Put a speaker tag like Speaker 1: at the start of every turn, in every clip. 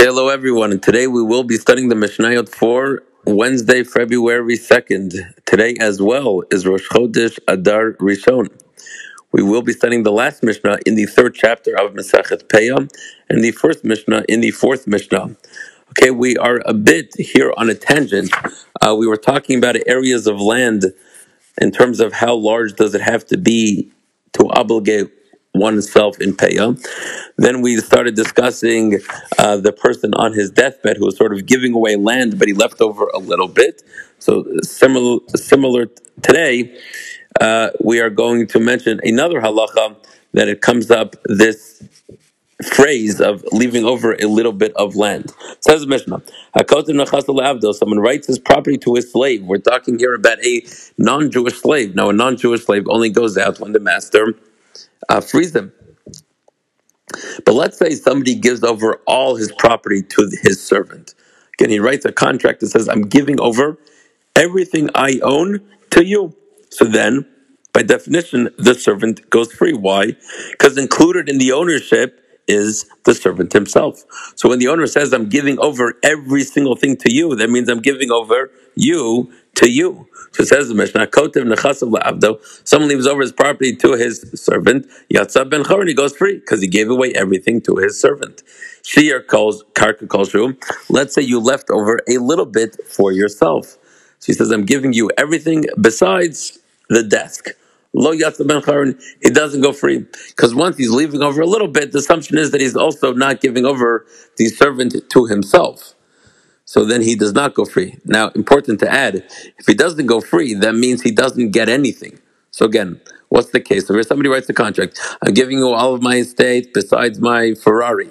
Speaker 1: Okay, hello everyone. And today we will be studying the Mishnayot for Wednesday, February 2nd. Today as well is Rosh Chodesh Adar Rishon. We will be studying the last Mishnah in the third chapter of Masachet Peah and the first Mishnah in the fourth Mishnah. Okay, we are a bit here on a tangent. Uh, we were talking about areas of land in terms of how large does it have to be to obligate oneself in Peah. Then we started discussing uh, the person on his deathbed who was sort of giving away land, but he left over a little bit. So similar, similar today, uh, we are going to mention another halacha that it comes up this phrase of leaving over a little bit of land. Says Mishnah, someone writes his property to his slave. We're talking here about a non-Jewish slave. Now, a non-Jewish slave only goes out when the master uh, frees them. But let's say somebody gives over all his property to his servant. Again, he writes a contract that says, I'm giving over everything I own to you. So then, by definition, the servant goes free. Why? Because included in the ownership is the servant himself. So when the owner says, I'm giving over every single thing to you, that means I'm giving over you to you. So says the Mishnah, Kotev nechasav la'avdo, someone leaves over his property to his servant, Yatza ben Chorin, he goes free, because he gave away everything to his servant. Shir calls, Karka calls let's say you left over a little bit for yourself. So he says, I'm giving you everything besides the desk. Lo Yatsa Ben Charon, he doesn't go free. Because once he's leaving over a little bit, the assumption is that he's also not giving over the servant to himself. So then he does not go free. Now, important to add, if he doesn't go free, that means he doesn't get anything. So again, what's the case? So if somebody writes a contract, I'm giving you all of my estate besides my Ferrari.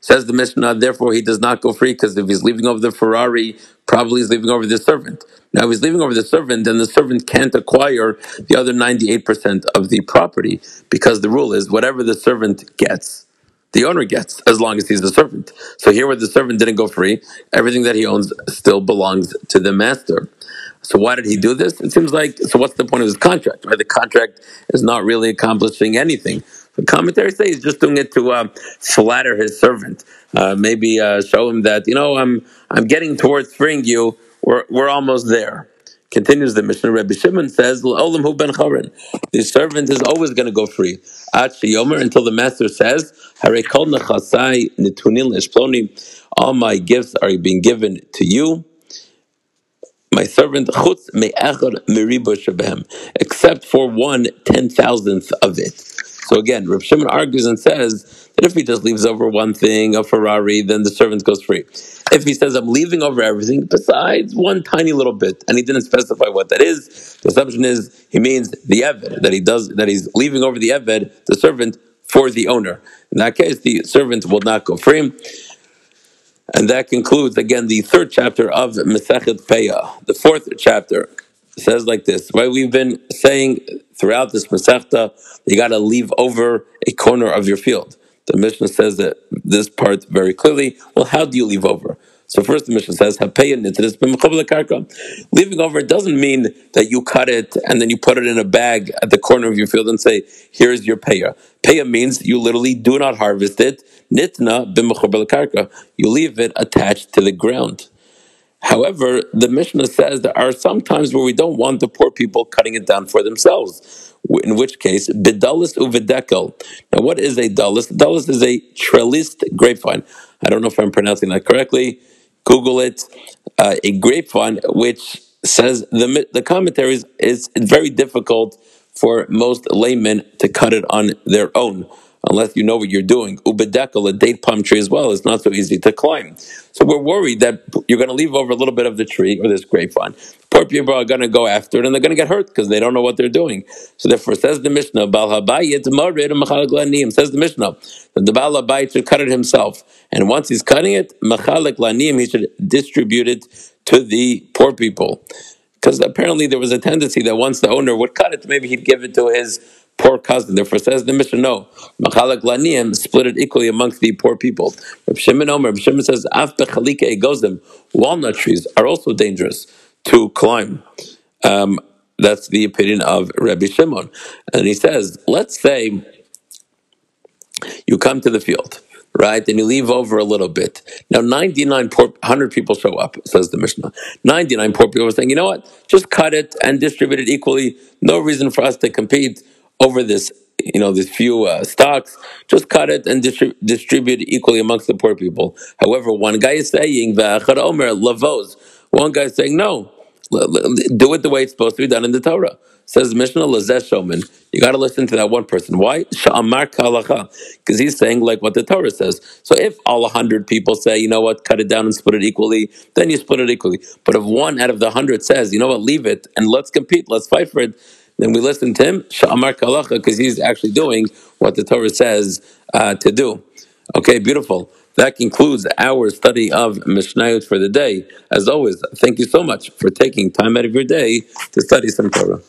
Speaker 1: Says the Mishnah, therefore he does not go free because if he's leaving over the Ferrari, probably he's leaving over the servant. Now, if he's leaving over the servant, then the servant can't acquire the other 98% of the property because the rule is whatever the servant gets, the owner gets as long as he's the servant. So here where the servant didn't go free, everything that he owns still belongs to the master. So why did he do this? It seems like so. What's the point of his contract? Right, the contract is not really accomplishing anything. The commentaries say he's just doing it to uh, flatter his servant, uh, maybe uh, show him that you know I'm I'm getting towards freeing you. We're we're almost there. Continues the Mishnah. Rabbi Shimon says, "Olam hu ben charon." The servant is always going to go free. At yomer until the master says, "Hare kol nechasai nitunin All my gifts are being given to you my servant chutz me'echad meriba except for one ten thousandth of it. So again, Rav Shimon argues and says that if he just leaves over one thing, a Ferrari, then the servant goes free. If he says, I'm leaving over everything besides one tiny little bit, and he didn't specify what that is, the assumption is he means the Eved, that he does, that he's leaving over the Eved, the servant, for the owner. In that case, the servant will not go free. And that concludes, again, the third chapter of Mesechet Peah. The fourth chapter says like this, right? We've been saying throughout this Masechta, you got to leave over a corner of your field. The Mishnah says that this part very clearly. Well, how do you leave over? So first the Mishnah says, Leaving over doesn't mean that you cut it and then you put it in a bag at the corner of your field and say, here's your Peah. Peah means you literally do not harvest it. Nitna You leave it attached to the ground. However, the Mishnah says there are some times where we don't want the poor people cutting it down for themselves. In which case, bidalis uvidekel. Now, what is a dullis? Dullis is a trellised grapevine. I don't know if I'm pronouncing that correctly. Google it. Uh, a grapevine, which says the the commentaries is very difficult for most laymen to cut it on their own unless you know what you're doing. Ubedekel, a date palm tree as well, is not so easy to climb. So we're worried that you're going to leave over a little bit of the tree or this grapevine. Poor people are going to go after it and they're going to get hurt because they don't know what they're doing. So therefore, says the Mishnah, Bal says the Mishnah, that the Baal Habayit should cut it himself. And once he's cutting it, Machalik Lanim, he should distribute it to the poor people. Because apparently there was a tendency that once the owner would cut it, maybe he'd give it to his poor cousin. Therefore, says the Mishnah, no. Machalak laniyim, split it equally amongst the poor people. Reb Shimon Omer, Reb Shimon says, af bechalike egozim, walnut trees are also dangerous to climb. Um, that's the opinion of Rabbi Shimon. And he says, let's say you come to the field. right? And you leave over a little bit. Now, 99 poor, 100 people show up, says the Mishnah. 99 poor people are saying, you know what? Just cut it and distribute it equally. No reason for us to compete over this, you know, these few uh, stocks. Just cut it and distri- distribute equally amongst the poor people. However, one guy is saying, omer lavos. One guy is saying, no, do it the way it's supposed to be done in the Torah. Says Mishnah Lazeh Shoman. You got to listen to that one person. Why? Sha'amar kahalacha. Because he's saying like what the Torah says. So if all hundred people say, you know what, cut it down and split it equally, then you split it equally. But if one out of the hundred says, you know what, leave it and let's compete, let's fight for it, then we listen to him. Sha'amar kahalacha because he's actually doing what the Torah says uh, to do. Okay, beautiful. That concludes our study of Mishnayot for the day. As always, thank you so much for taking time out of your day to study some Torah.